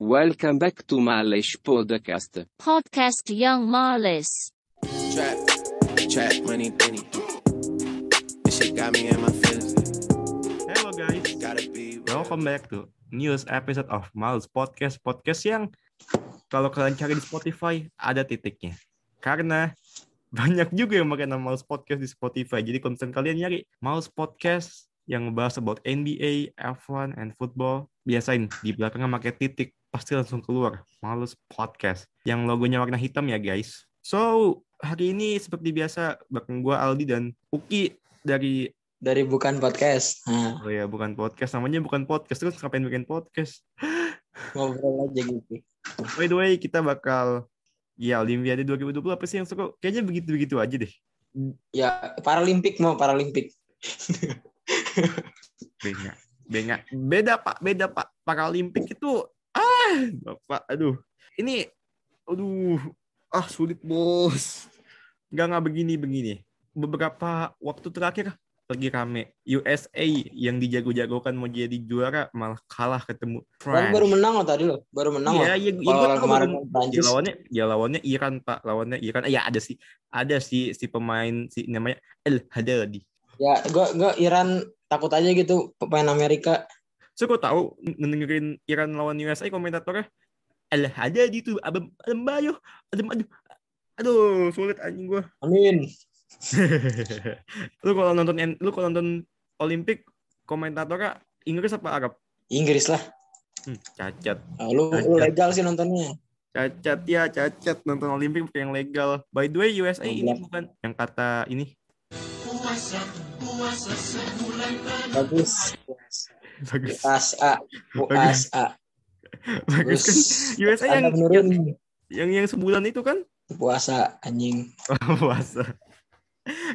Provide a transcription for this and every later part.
Welcome back to Malish Podcast. Podcast Young Marlis. Trap, trap, money, penny. This shit got me in my feelings. Hello guys, Gotta be. welcome back to news episode of Miles Podcast. Podcast yang kalau kalian cari di Spotify ada titiknya. Karena banyak juga yang pakai nama Miles Podcast di Spotify. Jadi kalau misalnya kalian nyari Miles Podcast yang ngebahas about NBA, F1, and football, biasain di belakangnya pakai titik pasti langsung keluar Miles Podcast yang logonya warna hitam ya guys. So hari ini seperti biasa bareng gue Aldi dan Uki dari dari bukan podcast. Nah, Oh ya, bukan podcast. Namanya bukan podcast. Terus ngapain bikin podcast? ngobrol aja gitu. By the way, kita bakal... Ya, Olimpiade 2020 apa sih yang seru? Kayaknya begitu-begitu aja deh. Ya, Paralimpik mau Paralimpik. Beda. Beda. Beda, Pak. Beda, Pak. Paralimpik itu... Bapak. Aduh. Ini... Aduh. Ah, sulit, bos. Nggak, nggak begini-begini. Beberapa waktu terakhir lagi rame. USA yang dijago-jagokan mau jadi juara malah kalah ketemu Baru, France. baru menang loh tadi loh. Baru menang Iya, loh. iya, iya, tahu kemarin lawan Ya lawannya ya lawannya Iran Pak, lawannya Iran. Ya ada sih, ada sih si pemain si namanya El Hadadi. Ya, gua gua Iran takut aja gitu pemain Amerika. So kok tahu ngedengerin Iran lawan USA komentatornya El Hadadi tuh abem abem bayo, adem aduh. Aduh, sulit anjing gua. Amin. lu kalau nonton lu kalau nonton Olimpik komentatornya Inggris apa Arab? Inggris lah. Hmm, cacat. Ah, lu, lu legal sih nontonnya. Cacat ya, cacat nonton Olimpik yang legal. By the way, USA ini Goblok. bukan yang kata ini Bagus. Bagus. USA. USA. bagus kan USA yang, yang yang yang sebulan itu kan puasa anjing. puasa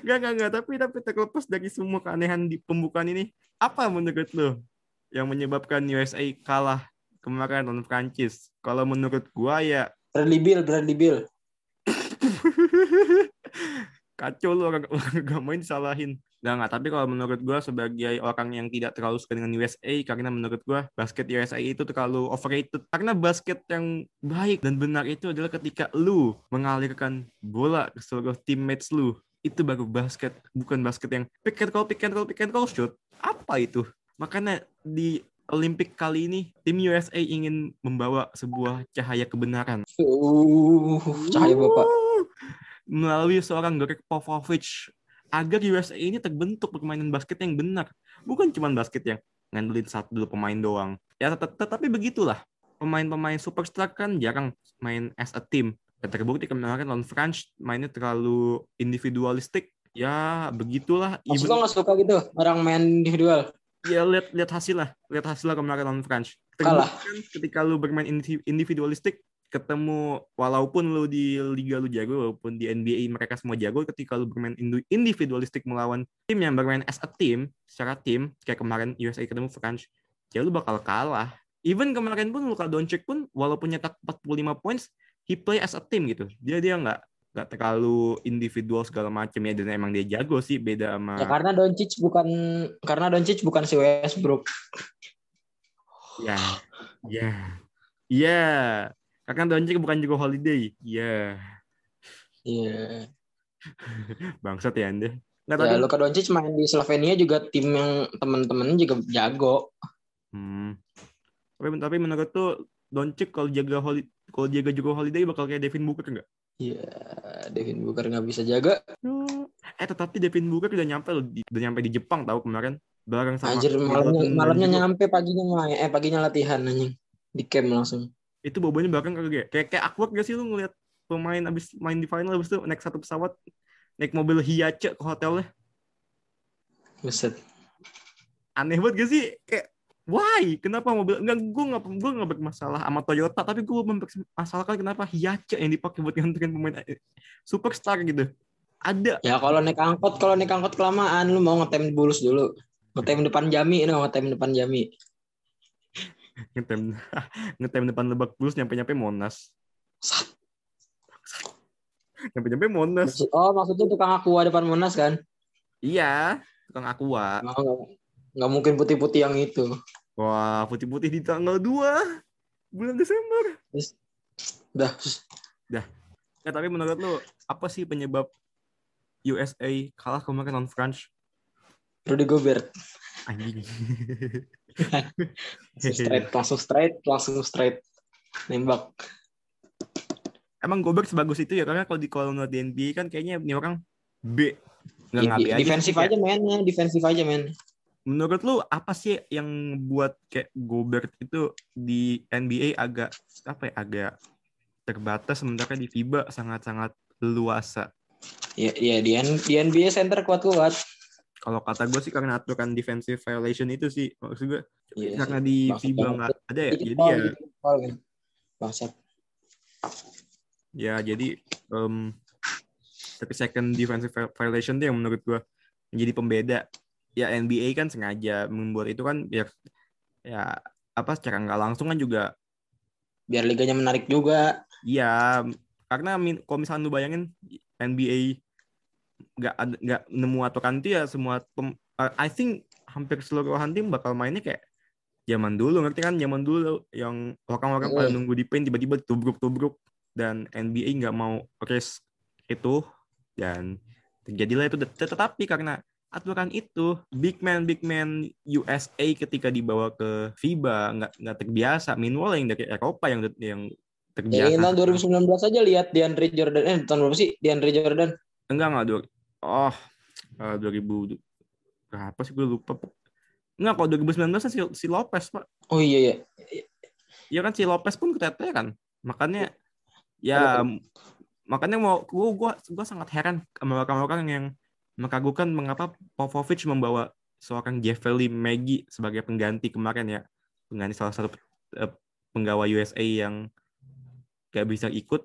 Gak, gak, gak. Tapi, tapi terlepas dari semua keanehan di pembukaan ini, apa menurut lo yang menyebabkan USA kalah kemarin lawan Prancis? Kalau menurut gua ya Bradley Bill, Bradley Bill. kacau lo orang, orang gak main disalahin. Nah, nggak. Tapi kalau menurut gua sebagai orang yang tidak terlalu suka dengan USA, karena menurut gua basket USA itu terlalu overrated. Karena basket yang baik dan benar itu adalah ketika lu mengalirkan bola ke seluruh teammates lu. Itu baru basket, bukan basket yang pick and roll, pick and roll, pick and roll shoot. Apa itu? Makanya di Olimpik kali ini, tim USA ingin membawa sebuah cahaya kebenaran Uh, cahaya bapak. Melalui seorang Greg Popovich agar USA ini terbentuk permainan basket yang benar. Bukan cuma basket yang ngandelin satu dua pemain doang. Ya tet- tetapi begitulah. Pemain-pemain superstar kan jarang main as a team. Dan terbukti kemarin lawan France mainnya terlalu individualistik. Ya begitulah. Maksud lo gak suka gitu? Orang main individual? ya lihat lihat hasil lah lihat hasil lah kemarin lawan Kalah. Terbukti kan ketika lu bermain indi- individualistik ketemu walaupun lu di liga lu jago walaupun di NBA mereka semua jago ketika lu bermain individualistik melawan tim yang bermain as a team secara tim kayak kemarin USA ketemu France ya lu bakal kalah even kemarin pun Luka Doncic pun walaupun nyetak 45 points he play as a team gitu dia dia nggak nggak terlalu individual segala macam ya dan emang dia jago sih beda sama Ya karena Doncic bukan karena Doncic bukan si Westbrook. Ya, ya, ya. Karena Doncic bukan juga holiday. Ya, Iya. bangsat ya anda. Nggak Ya tahu. Luka Doncic main di Slovenia juga tim yang temen-temen juga jago. Hmm. Tapi, tapi menurut tuh Doncic kalau jaga holi, kalau jaga juga holiday bakal kayak Devin Booker nggak? Iya, Devin Booker nggak bisa jaga. Eh tetapi Devin Booker udah nyampe loh, di, udah nyampe di Jepang tahu kemarin bareng sama Anjir malamnya malamnya nyampe paginya main eh paginya latihan anjing di camp langsung. Itu bobanya bareng kagak ya? Kayak kayak awkward gak sih lu ngeliat pemain abis main di final abis itu naik satu pesawat naik mobil Hiace ke hotelnya Buset. aneh banget gak sih kayak why kenapa mobil enggak gue nggak gue nggak bermasalah sama Toyota tapi gue mempermasalahkan kenapa Hiace yang dipakai buat nganterin pemain eh, superstar gitu ada Ya kalau naik angkot kalau naik angkot kelamaan lu mau ngetem bulus dulu. Ngetem depan Jami, no, ngetem depan Jami. Ngetem ngetem depan Lebak Bulus nyampe nyampe Monas nyampe nyampe Monas oh maksudnya tukang aqua depan Monas kan? iya tukang aqua Oh, nggak- mungkin putih-putih yang itu. wah putih-putih di tanggal 2 bulan Desember. Udah. Ya, tapi menurut lu apa sih penyebab USA kalah kemarin non France? Rudy Gobert. Anjing. Langsung straight, langsung straight, langsung straight. Nembak. Emang Gobert sebagus itu ya karena kalau di kalau menurut di NBA kan kayaknya ini orang B. Nggak aja defensif aja mainnya, defensif aja men. Menurut lu apa sih yang buat kayak Gobert itu di NBA agak apa ya agak terbatas sementara di FIBA sangat-sangat luasa. Ya, ya di, di NBA center kuat-kuat. Kalau kata gue sih karena aturan defensive violation itu sih maksud gue Iya karena sih. di FIBA banget. nggak ada ya. Jadi ya. Bangsat. ya jadi um, second defensive vi- violation itu yang menurut gue menjadi pembeda. Ya NBA kan sengaja membuat itu kan biar ya apa secara nggak langsung kan juga Biar liganya menarik juga. Iya, karena kalau misalnya lu bayangin NBA nggak nggak nemu aturan itu ya semua pem- uh, I think hampir seluruhan tim bakal mainnya kayak zaman dulu ngerti kan zaman dulu yang orang-orang pada Hmm. nunggu di paint tiba-tiba tubruk-tubruk dan NBA nggak mau race itu dan terjadilah itu Tet- tetapi karena aturan itu big man big man USA ketika dibawa ke FIBA nggak nggak terbiasa meanwhile yang dari Eropa yang yang Ya, terbiasa ini tahun 2019 aja lihat DeAndre Jordan. Eh, tahun berapa sih DeAndre Jordan? Enggak enggak. Oh, eh, 2000 berapa sih gue lupa. Enggak kalau 2019 kan si, si Lopez, Pak. Oh iya ya. Iya kan si Lopez pun keteteran. Makanya ya makanya mau gua gua, gua sangat heran sama orang-orang yang mengkagukan mengapa Popovich membawa seorang Jeffrey Maggie sebagai pengganti kemarin ya. Pengganti salah satu eh, penggawa USA yang gak bisa ikut.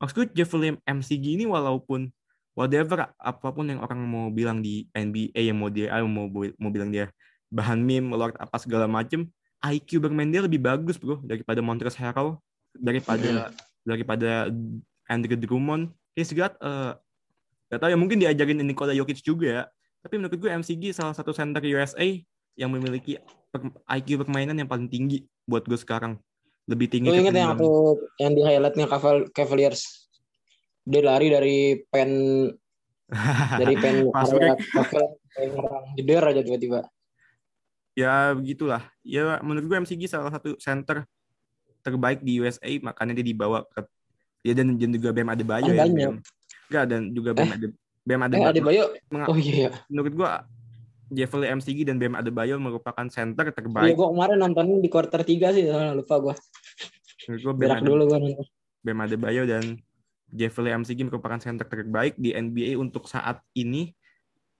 Maksud gue Jeffrey MCG ini walaupun whatever apa pun yang orang mau bilang di NBA yang mau dia mau mau bilang dia bahan meme Lord apa segala macem IQ bermain dia lebih bagus bro daripada Montrezl Harrell daripada daripada Andrew Drummond. He's got uh, gak tau ya mungkin diajarin Nikola Jokic juga ya. Tapi menurut gue MCG salah satu center USA yang memiliki per- IQ permainan yang paling tinggi buat gue sekarang. Lebih tinggi Lu inget yang aku yang di highlightnya Caval- Cavaliers dia lari dari pen dari pen area nyerang jeder aja tiba-tiba. Ya begitulah. Ya menurut gue MCG salah satu center terbaik di USA makanya dia dibawa ke ya dan, dan juga Adebayo Kan ya. Enggak dan juga Ade Bam eh Adebayo. Adebayo? Menga- oh iya menurut gue Jeffrey MCG dan Bam Adebayo merupakan center iya terbaik. gua kemarin nontonin di quarter 3 sih lupa gua. Menurut gue Ade- dulu gua nonton. Bam Adebayo dan Jeffrey MCG merupakan center terbaik di NBA untuk saat ini.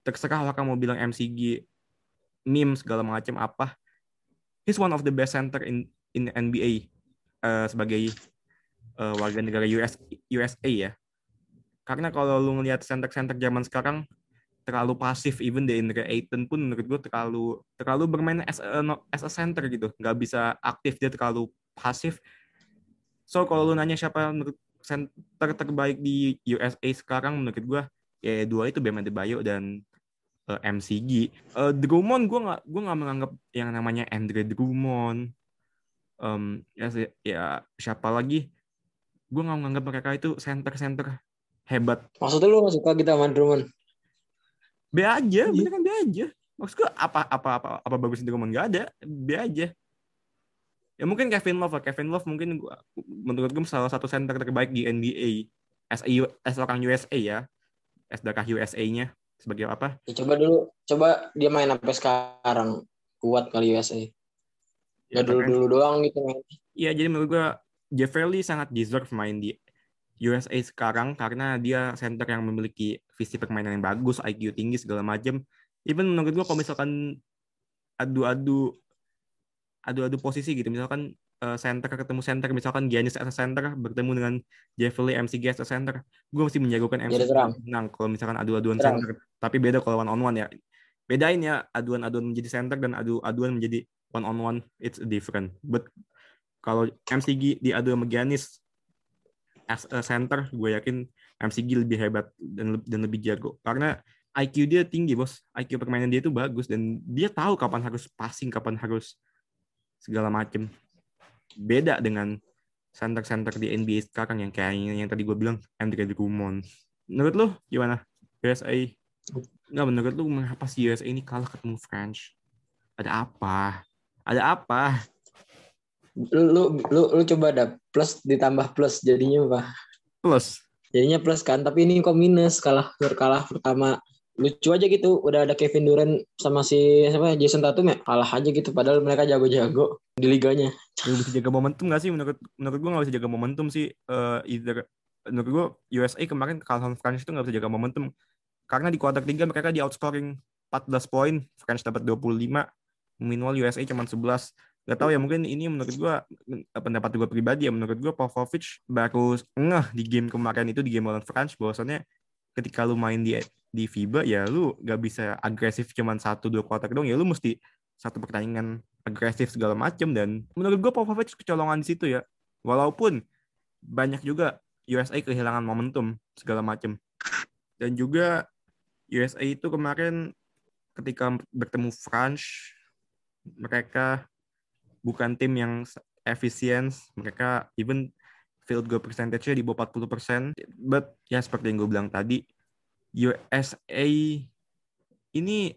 Terserah orang mau bilang MCG meme segala macam apa. He's one of the best center in in NBA eh, sebagai eh, warga negara US USA ya. Karena kalau lu ngelihat center-center zaman sekarang terlalu pasif even Deandre Ayton pun menurut gue terlalu terlalu bermain as a, as a center gitu. Nggak bisa aktif dia terlalu pasif. So kalau lu nanya siapa menurut center terbaik di USA sekarang menurut gue ya dua itu Bam Adebayo dan eh, MCG Eh, Drummond gue nggak gue nggak menganggap yang namanya Andre Drummond. Em, ya ya siapa lagi? Gue nggak menganggap mereka itu center-center hebat. Maksudnya lu gak suka gitu sama Drummond? B aja Iya. bener kan B aja. Maksud gue apa apa apa apa bagus Drummond? Nggak ada B aja ya mungkin Kevin Love lah. Kevin Love mungkin gua, menurut gue salah satu center terbaik di NBA as, a, as orang USA ya. As darah USA-nya sebagai apa? Ya, coba dulu. Coba dia main sampai sekarang. Kuat kali USA Ya, dulu dulu doang gitu main Iya, jadi menurut gue Jeffrey Lee sangat deserve main di USA sekarang karena dia center yang memiliki visi permainan yang bagus, IQ tinggi segala macam. Even menurut gue kalau misalkan adu-adu adu-adu posisi gitu, misalkan eh, center ketemu center, misalkan Giannis as a center bertemu dengan Jeffrey MCG as a center, gue masih menjagokan MCG menang kalau misalkan adu-aduan center. Tapi beda kalau one on one ya. Bedain ya aduan-aduan menjadi center dan adu-aduan menjadi one on one it's different. But kalau MCG diadu sama Giannis as a center, gue yakin MCG lebih hebat dan dan lebih jago. Karena IQ dia tinggi bos, IQ permainan dia itu bagus dan dia tahu kapan harus passing, kapan harus segala macem. beda dengan center-center di NBA sekarang yang kayak yang tadi gue bilang Andre Drummond. Menurut lu gimana? USA Nggak menurut lu mengapa sih USA ini kalah ketemu French? Ada apa? Ada apa? Lu, lu, lu, lu coba ada plus ditambah plus jadinya apa? Plus. Jadinya plus kan, tapi ini kok minus kalah kalah pertama lucu aja gitu udah ada Kevin Durant sama si siapa Jason Tatum ya kalah aja gitu padahal mereka jago-jago di liganya Lu bisa jaga momentum gak sih? Menurut menurut gue gak bisa jaga momentum sih. Eh either menurut gue USA kemarin kalahan French itu gak bisa jaga momentum. Karena di kuarter 3 mereka di outscoring 14 poin, French dapat 25, minimal USA cuma 11. Gak tahu ya mungkin ini menurut gue pendapat gue pribadi ya menurut gue Popovich baru ngeh di game kemarin itu di game lawan French bahwasannya ketika lu main di di FIBA ya lu gak bisa agresif cuman satu dua kuarter dong ya lu mesti satu pertandingan agresif segala macem. Dan menurut gue Popovich kecolongan di situ ya. Walaupun banyak juga USA kehilangan momentum segala macem. Dan juga USA itu kemarin ketika bertemu France mereka bukan tim yang efisien mereka even field goal percentage-nya di bawah 40%. But ya seperti yang gue bilang tadi, USA ini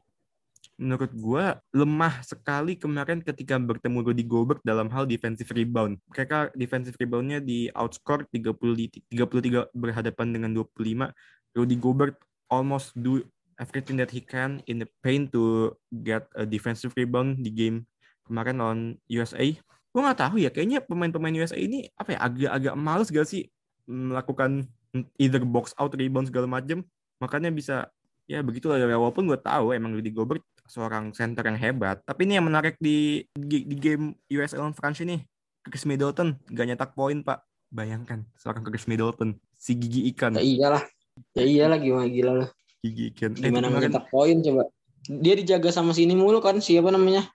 menurut gue lemah sekali kemarin ketika bertemu Rudy Gobert dalam hal defensive rebound. Mereka defensive rebound-nya di outscore 30, 33 berhadapan dengan 25. Rudy Gobert almost do everything that he can in the paint to get a defensive rebound di game kemarin lawan USA. Gue nggak tahu ya, kayaknya pemain-pemain USA ini apa ya agak-agak males gak sih melakukan either box out rebound segala macam. Makanya bisa ya begitulah ya walaupun gue tahu emang Rudy Gobert seorang center yang hebat. Tapi ini yang menarik di di, di game US lawan France ini, Chris Middleton gak nyetak poin pak. Bayangkan seorang Chris Middleton, si gigi ikan. ya iyalah ya iyalah gimana gila lah Gigi ikan. Eh, gimana kemarin- mencetak poin coba dia dijaga sama sini mulu kan siapa namanya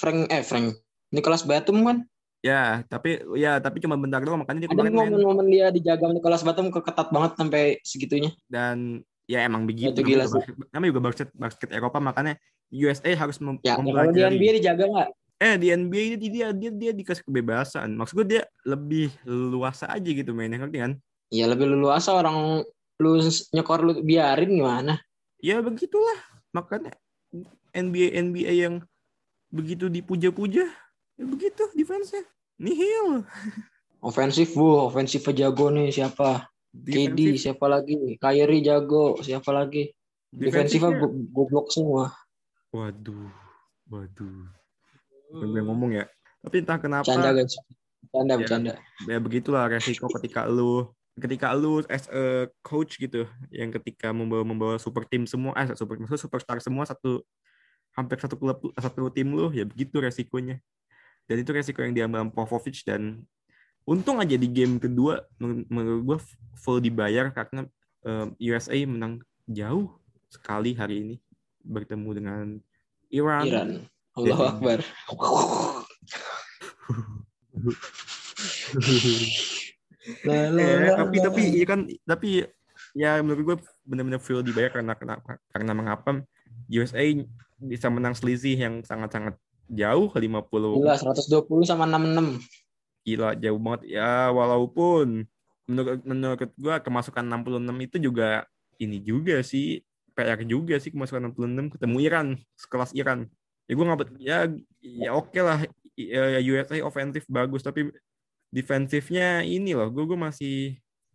Frank eh Frank Nicholas Batum kan Ya, tapi ya tapi cuma bentar doang makanya dia ada momen-momen dia dijaga Nicholas Batum keketat banget sampai segitunya dan ya emang begitu. Itu gila namanya juga basket, namanya juga basket basket Eropa makanya USA harus mem- ya di mempelajari. NBA dijaga nggak Eh di NBA ini dia dia dia dikasih kebebasan. Maksud gue dia lebih luasa aja gitu mainnya ngerti kan? ya lebih leluasa orang lu nyekor lu biarin gimana Ya begitulah. Makanya NBA NBA yang begitu dipuja-puja ya begitu defense-nya. Nihil. ofensif bu ofensif jago nih siapa KD siapa lagi Kyrie jago siapa lagi defensifnya defensifnya- go- goblok semua Waduh. Waduh. Gue ngomong ya. Tapi entah kenapa Bercanda guys. Bercanda, Ya. bercanda. ya begitulah resiko ketika lu ketika lu as a coach gitu yang ketika membawa membawa super tim semua eh super maksudnya superstar semua satu hampir satu klub satu tim lu ya begitu resikonya dan itu resiko yang diambil sama Popovich dan untung aja di game kedua menur- menurut gue full dibayar karena eh, USA menang jauh sekali hari ini bertemu dengan Iran, Iran. Allahu Jadi- Akbar. La, la, Eh, la, tapi tapi Iran tapi ya menurut gue benar-benar full dibayar karena kenapa karena mengapa USA bisa menang selisih yang sangat-sangat jauh 50 Gila 120 sama 66. gila jauh banget. Ya walaupun menurut menurut gue kemasukan 66 itu juga ini juga sih PR juga sih kemasukan 66 ketemu Iran sekelas Iran. Ya gue nggak ya ya oke lah. Ya, USA ofensif bagus tapi defensifnya ini loh gue gue masih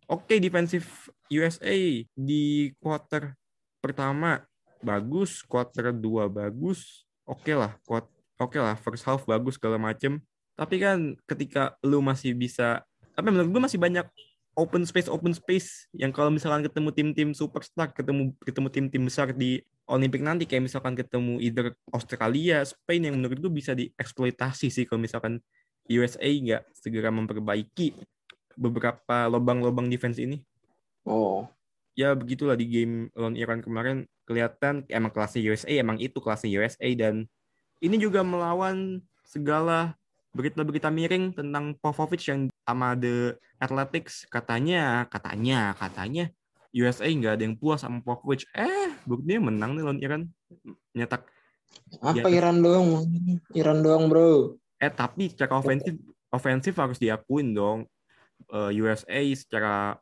oke defensif USA di quarter pertama bagus quarter 2 bagus oke lah quart- oke lah first half bagus segala macem. Tapi kan ketika lu masih bisa tapi menurut gue masih banyak open space open space yang kalau misalkan ketemu tim-tim superstar ketemu ketemu tim-tim besar di Olimpik nanti kayak misalkan ketemu either Australia Spain yang menurut gue bisa dieksploitasi sih kalau misalkan USA nggak segera memperbaiki beberapa lubang-lubang defense ini. Oh. ya begitulah di game lawan Iran kemarin. Kelihatan emang kelasnya USA emang itu kelasnya USA dan ini juga melawan segala berita-berita miring tentang Popovich yang sama The Athletics katanya katanya katanya USA nggak ada yang puas sama Popovich eh buktinya menang nih lawan Iran nyetak Apa atas- Iran doang? Iran doang, Bro. eh tapi secara ofensif ofensif harus diakuin dong. Eh, USA secara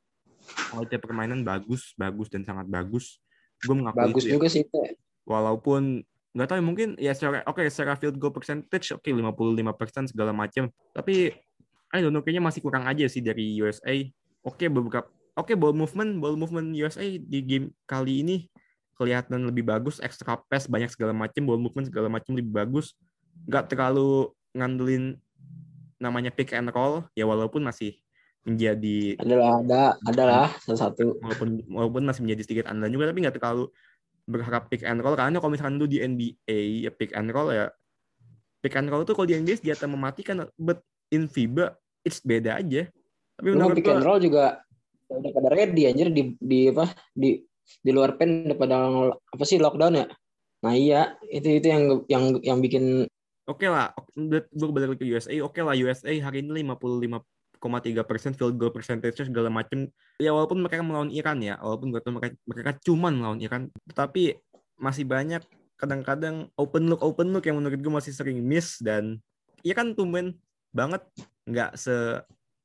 kualitas permainan bagus, bagus dan sangat bagus. Gue mengakui Bagus itu ya. juga sih. Teh. Walaupun nggak tahu mungkin ya secara oke secara field goal percentage oke 55% segala macam. Tapi I don't know kayaknya masih kurang aja sih dari USA. Oke beberapa oke ball movement ball movement USA di game kali ini kelihatan lebih bagus, extra pass banyak segala macam, ball movement segala macam lebih bagus. Nggak terlalu ngandelin namanya pick and roll ya walaupun masih menjadi Adalah ada adalah salah satu. walaupun walaupun masih menjadi sedikit andalan juga tapi nggak terlalu berharap pick and roll karena kalau misalkan dulu di NBA ya pick and roll ya pick and roll tuh kalau di NBA senjata mematikan but in FIBA it's beda aja tapi menurut pick gua and roll juga udah pada ready anjir di di apa di di luar pen udah pada apa sih lockdown ya. Nah iya itu itu yang yang yang bikin oke lah gue balik ke USA oke lah USA hari ini 55,3 persen field goal percentage segala macam ya walaupun mereka melawan Iran ya walaupun gue mereka mereka cuman melawan Iran tapi masih banyak kadang-kadang open look open look yang menurut gue masih sering miss dan Iran tumben banget nggak se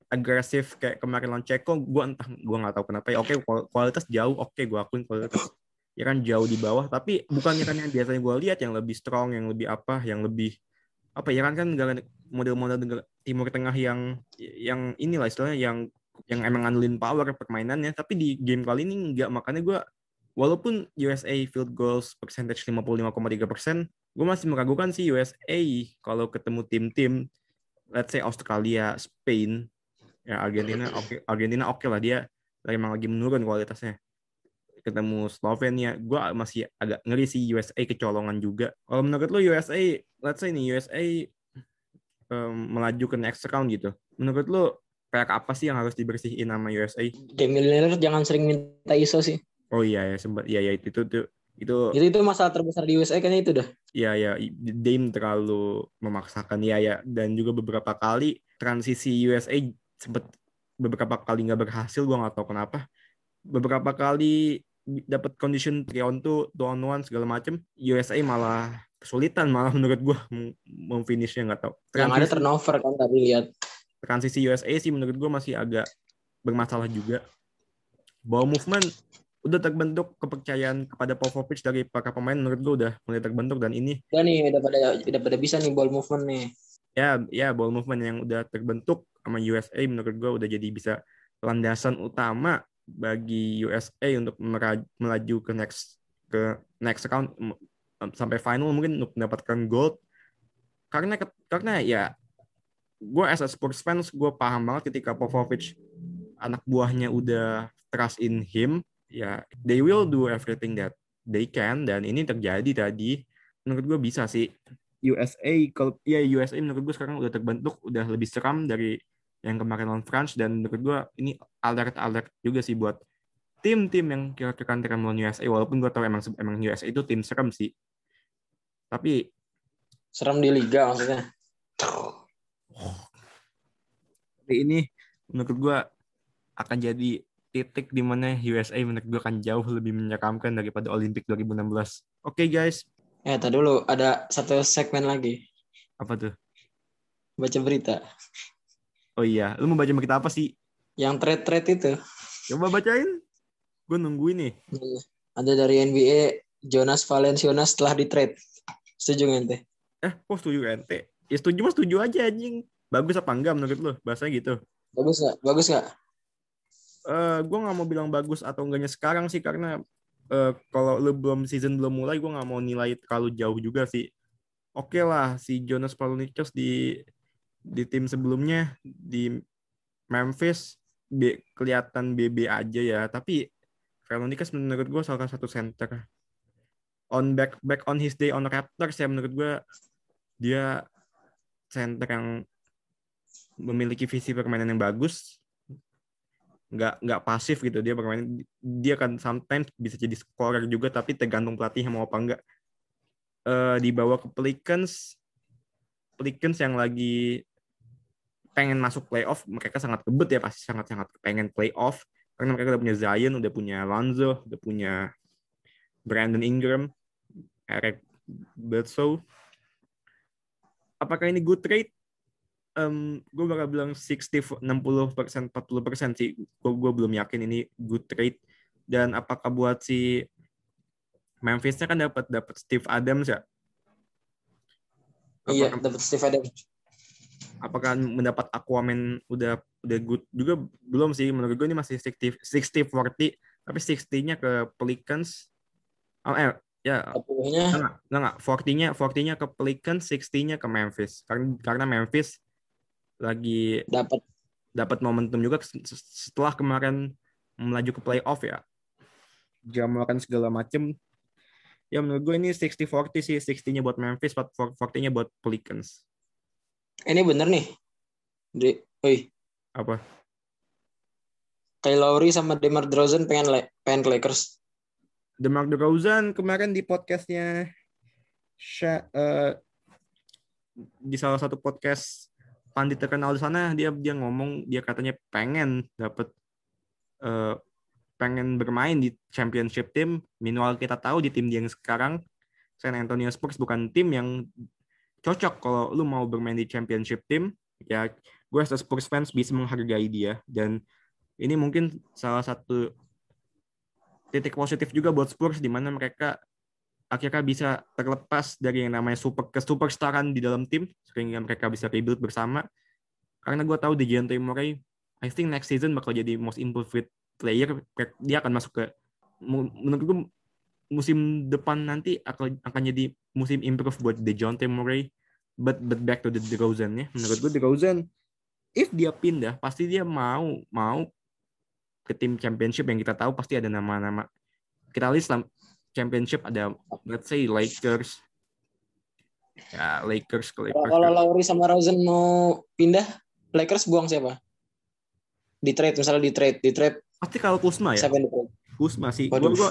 agresif kayak kemarin lawan Ceko. Gue entah gue nggak tahu kenapa ya. Oke kual- kualitas jauh oke gue akuin kualitas Iran jauh di bawah tapi bukan Iran yang biasanya gue lihat yang lebih strong yang lebih apa yang lebih apa Iran kan negara model-model Timur Tengah yang yang inilah istilahnya yang yang emang ngandelin power permainannya. Tapi di game kali ini nggak. Makanya gue walaupun USA field goals percentage 55,3 persen gue masih meragukan sih USA kalau ketemu tim-tim let's say Australia Spain ya Argentina oke Argentina oke lah dia emang lagi menurun kualitasnya. Ketemu Slovenia gue masih agak ngeri sih USA kecolongan juga. Kalau menurut lo USA let's say nih USA em, melaju ke next round gitu menurut lo kayak apa sih yang harus dibersihin sama USA Damian Lillard jangan sering minta ISO sih. oh iya ya sempat iya ya itu itu itu, itu Itu masalah terbesar di USA kayaknya itu dah. ya ya Dame terlalu memaksakan ya ya dan juga beberapa kali transisi USA sempat beberapa kali nggak berhasil gua nggak tahu kenapa beberapa kali dapat condition three on two, two on one segala macem USA malah kesulitan malah menurut gua mem- memfinishnya nggak tahu Yang ada Transisi- turnover kan tadi lihat. transisi USA sih menurut gue masih agak bermasalah juga. Ball movement udah terbentuk kepercayaan kepada Popovich dari para pemain menurut gue udah mulai terbentuk dan ini Udah nih udah pada udah pada bisa nih ball movement nih. ya ya ball movement yang udah terbentuk sama USA menurut gue udah jadi bisa landasan utama bagi USA untuk melaju ke next ke next round sampai final mungkin untuk mendapatkan gold. Karena karena ya gue as a sports fans gue paham banget ketika Popovich anak buahnya udah trust in him ya they will do everything that they can dan ini terjadi tadi. Menurut gue bisa sih. USA kalau ya USA menurut gue sekarang udah terbentuk udah lebih seram dari yang kemarin lawan France dan menurut gue ini alert alert juga sih buat tim-tim yang kira-kira akan melawan USA walaupun gue tahu emang emang USA itu tim serem sih tapi Serem di liga maksudnya. tapi ini menurut gue akan jadi titik di mana USA menurut gue akan jauh lebih menyeramkan daripada Olimpik 2016 oke guys Eh, tadi dulu ada satu segmen lagi. apa tuh Baca berita. oh iya lu mau baca berita apa sih Yang trade-trade itu. coba bacain gue nungguin nih Ada dari NBA Jonas Valanciunas telah di-trade. Setuju nggak ente? eh kok setuju ente? Ya setuju mas setuju aja anjing. Bagus apa enggak menurut lu? Bahasanya gitu. Bagus nggak? Bagus nggak? eh gue nggak mau bilang bagus atau enggaknya sekarang sih karena eh, kalau lu belum season belum mulai gue nggak mau nilai terlalu jauh juga sih. Oke lah si Jonas Valanciunas di di tim sebelumnya di Memphis B- kelihatan BB aja ya. Tapi Valanciunas menurut gue salah satu center on back back on his day on Raptors ya menurut gue dia center yang memiliki visi permainan yang bagus. Nggak nggak pasif gitu dia bermain. Dia kan sometimes bisa jadi scorer juga tapi tergantung pelatih mau apa enggak Eh dibawa ke Pelicans. Pelicans yang lagi pengen masuk playoff mereka sangat kebet ya pasti sangat sangat pengen playoff. Karena mereka udah punya Zion udah punya Lonzo udah punya Brandon Ingram Eric Bledsoe apakah ini good trade em gue bakal bilang 60 60 persen 40 persen sih. Gue gue belum yakin ini good trade dan apakah buat si Memphis-nya kan dapat dapat Steve Adams ya. Iya, dapat Steve Adams. apakah mendapat Aquaman udah udah good juga belum sih menurut gue ini masih 60 60 40 tapi 60-nya ke Pelicans. Oh, eh ya 40-nya enggak enggak 40-nya 40-nya ke Pelicans, 60-nya ke Memphis. Karena karena Memphis lagi dapat dapat momentum juga setelah kemarin melaju ke playoff ya. Dia melakukan segala macem. Ya menurut gue ini 60-40 sih. 60-nya buat Memphis, 40-nya buat Pelicans. ini bener nih. Di, oi, Apa? Kyle Lowry sama DeMar DeRozan pengen le- pengen ke Lakers. DeMar DeRozan kemarin di podcastnya. Eh, di salah satu podcast pandit terkenal di sana dia dia ngomong dia katanya pengen dapat eh, pengen bermain di championship team. Minimal kita tahu di tim dia yang sekarang San Antonio Spurs bukan tim yang cocok kalau lu mau bermain di championship team. Ya gue as Spurs fans bisa menghargai dia. Dan ini mungkin salah satu titik positif juga buat Spurs di mana mereka akhirnya bisa terlepas dari yang namanya super kesuperstaran di dalam tim sehingga mereka bisa rebuild bersama. Karena gue tahu DeJounte Murray I think next season bakal jadi most improved player. Dia akan masuk ke menurut gue musim depan nanti akan akan jadi musim improve buat DeJounte Murray. But but back to the DeRozan ya menurut gue DeRozan if dia pindah pasti dia mau mau ke tim championship yang kita tahu pasti ada nama-nama. Kita list lah championship ada let's say Lakers. Ya Lakers ke Kalau Lakers kalau Lowry sama Rosen mau pindah, Lakers buang siapa? Di trade misalnya di trade, di trade. Pasti kalau Kusma ya? Siapa yang di trade? Kusma sih. Gue gue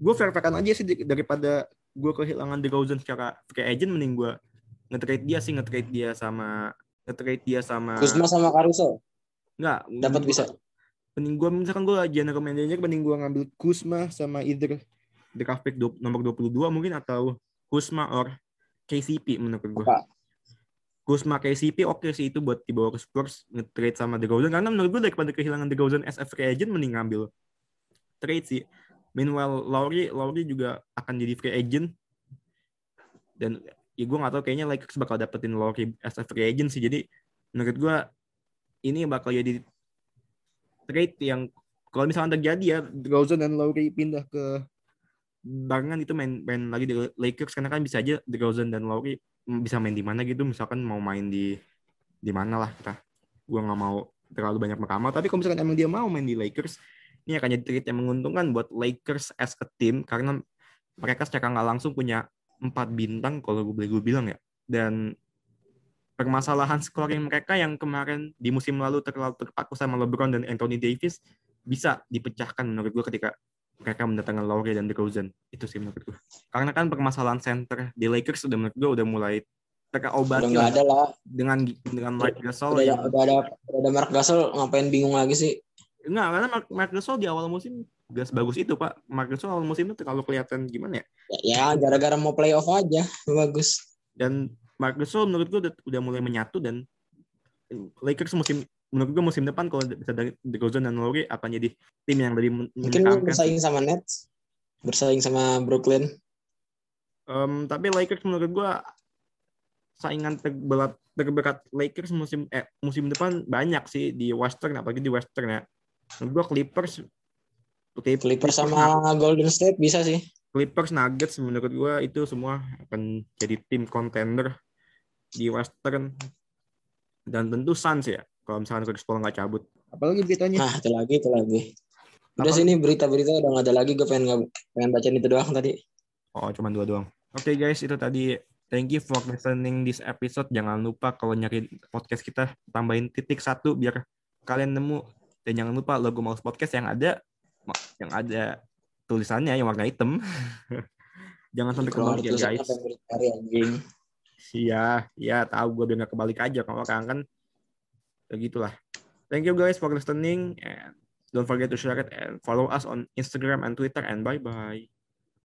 gue fair aja sih daripada gue kehilangan DeRozan secara free agent mending gue nge-trade dia sih nge-trade dia sama nge-trade dia sama Kuzma sama Caruso? Enggak dapat bisa. Mending gue misalkan gue general manager mending gue ngambil Kusma sama either draft pick du- nomor 22 mungkin atau Kusma or KCP menurut gue Apa? Kusma KCP oke sih itu buat dibawa ke Spurs nge-trade sama DeRozan karena menurut gue daripada kehilangan DeRozan as a free agent mending ngambil trade sih. Meanwhile Lowry Lowry juga akan jadi free agent. Dan ya gue gak tahu kayaknya Lakers bakal dapetin Lowry as a free agent sih. Jadi menurut gue ini bakal jadi trade yang kalau misalnya terjadi ya DeRozan dan Lowry pindah ke barengan itu main main lagi di Lakers. Karena kan bisa aja DeRozan dan Lowry bisa main di mana gitu. Misalkan mau main di di mana lah kita. Gue nggak mau terlalu banyak meramal tapi kalau misalkan emang dia mau main di Lakers ini akan jadi trade yang menguntungkan buat Lakers as a team. Karena mereka secara nggak langsung punya empat bintang kalau gue boleh gue bilang ya. Dan permasalahan scoring mereka yang kemarin di musim lalu terlalu terpaku sama LeBron dan Anthony Davis bisa dipecahkan menurut gue ketika mereka mendatangkan Lowry dan DeRozan itu sih menurut gue karena kan permasalahan center di Lakers udah menurut gue udah mulai Udah terobati nggak ada lah. dengan dengan Mark Gasol Udah, yang udah ada udah ada Mark Gasol ngapain bingung lagi sih? enggak karena Mark, Mark Gasol di awal musim gas bagus itu pak Mark Gasol awal musim itu terlalu kelihatan gimana ya Ya gara-gara mau playoff aja bagus. dan Mark Gasol menurut gue udah, udah mulai menyatu dan Lakers musim menurut gue musim depan kalau bisa dari DeRozan dan Lowry akan jadi tim yang lebih Mungkin bersaing sama Nets, bersaing sama Brooklyn. Em, tapi Lakers menurut gue saingan terberat terberat Lakers musim eh musim depan banyak sih di Western apalagi di Western ya. Menurut gue Clippers Clip- Clippers sama Golden State bisa sih. Clippers Nuggets menurut gue itu semua akan jadi tim contender di Western dan tentu Suns ya kalau misalkan Chris Paul nggak cabut. Apalagi beritanya? Nah itu lagi itu lagi. Udah Apa? sini berita-berita udah nggak ada lagi. Gue pengen nggak pengen bacain itu doang tadi. Oh, cuma dua doang. Oke guys, itu tadi. Thank you for listening this episode. Jangan lupa kalau nyari podcast kita tambahin titik satu biar kalian nemu. Dan jangan lupa logo Mouse Podcast yang ada yang ada tulisannya yang warna hitam. jangan sampai ya tulisannya guys. Iya, iya tahu gue biar kebalik aja kalau orang kan ya gitulah. Thank you guys for listening and don't forget to share it and follow us on Instagram and Twitter and bye bye.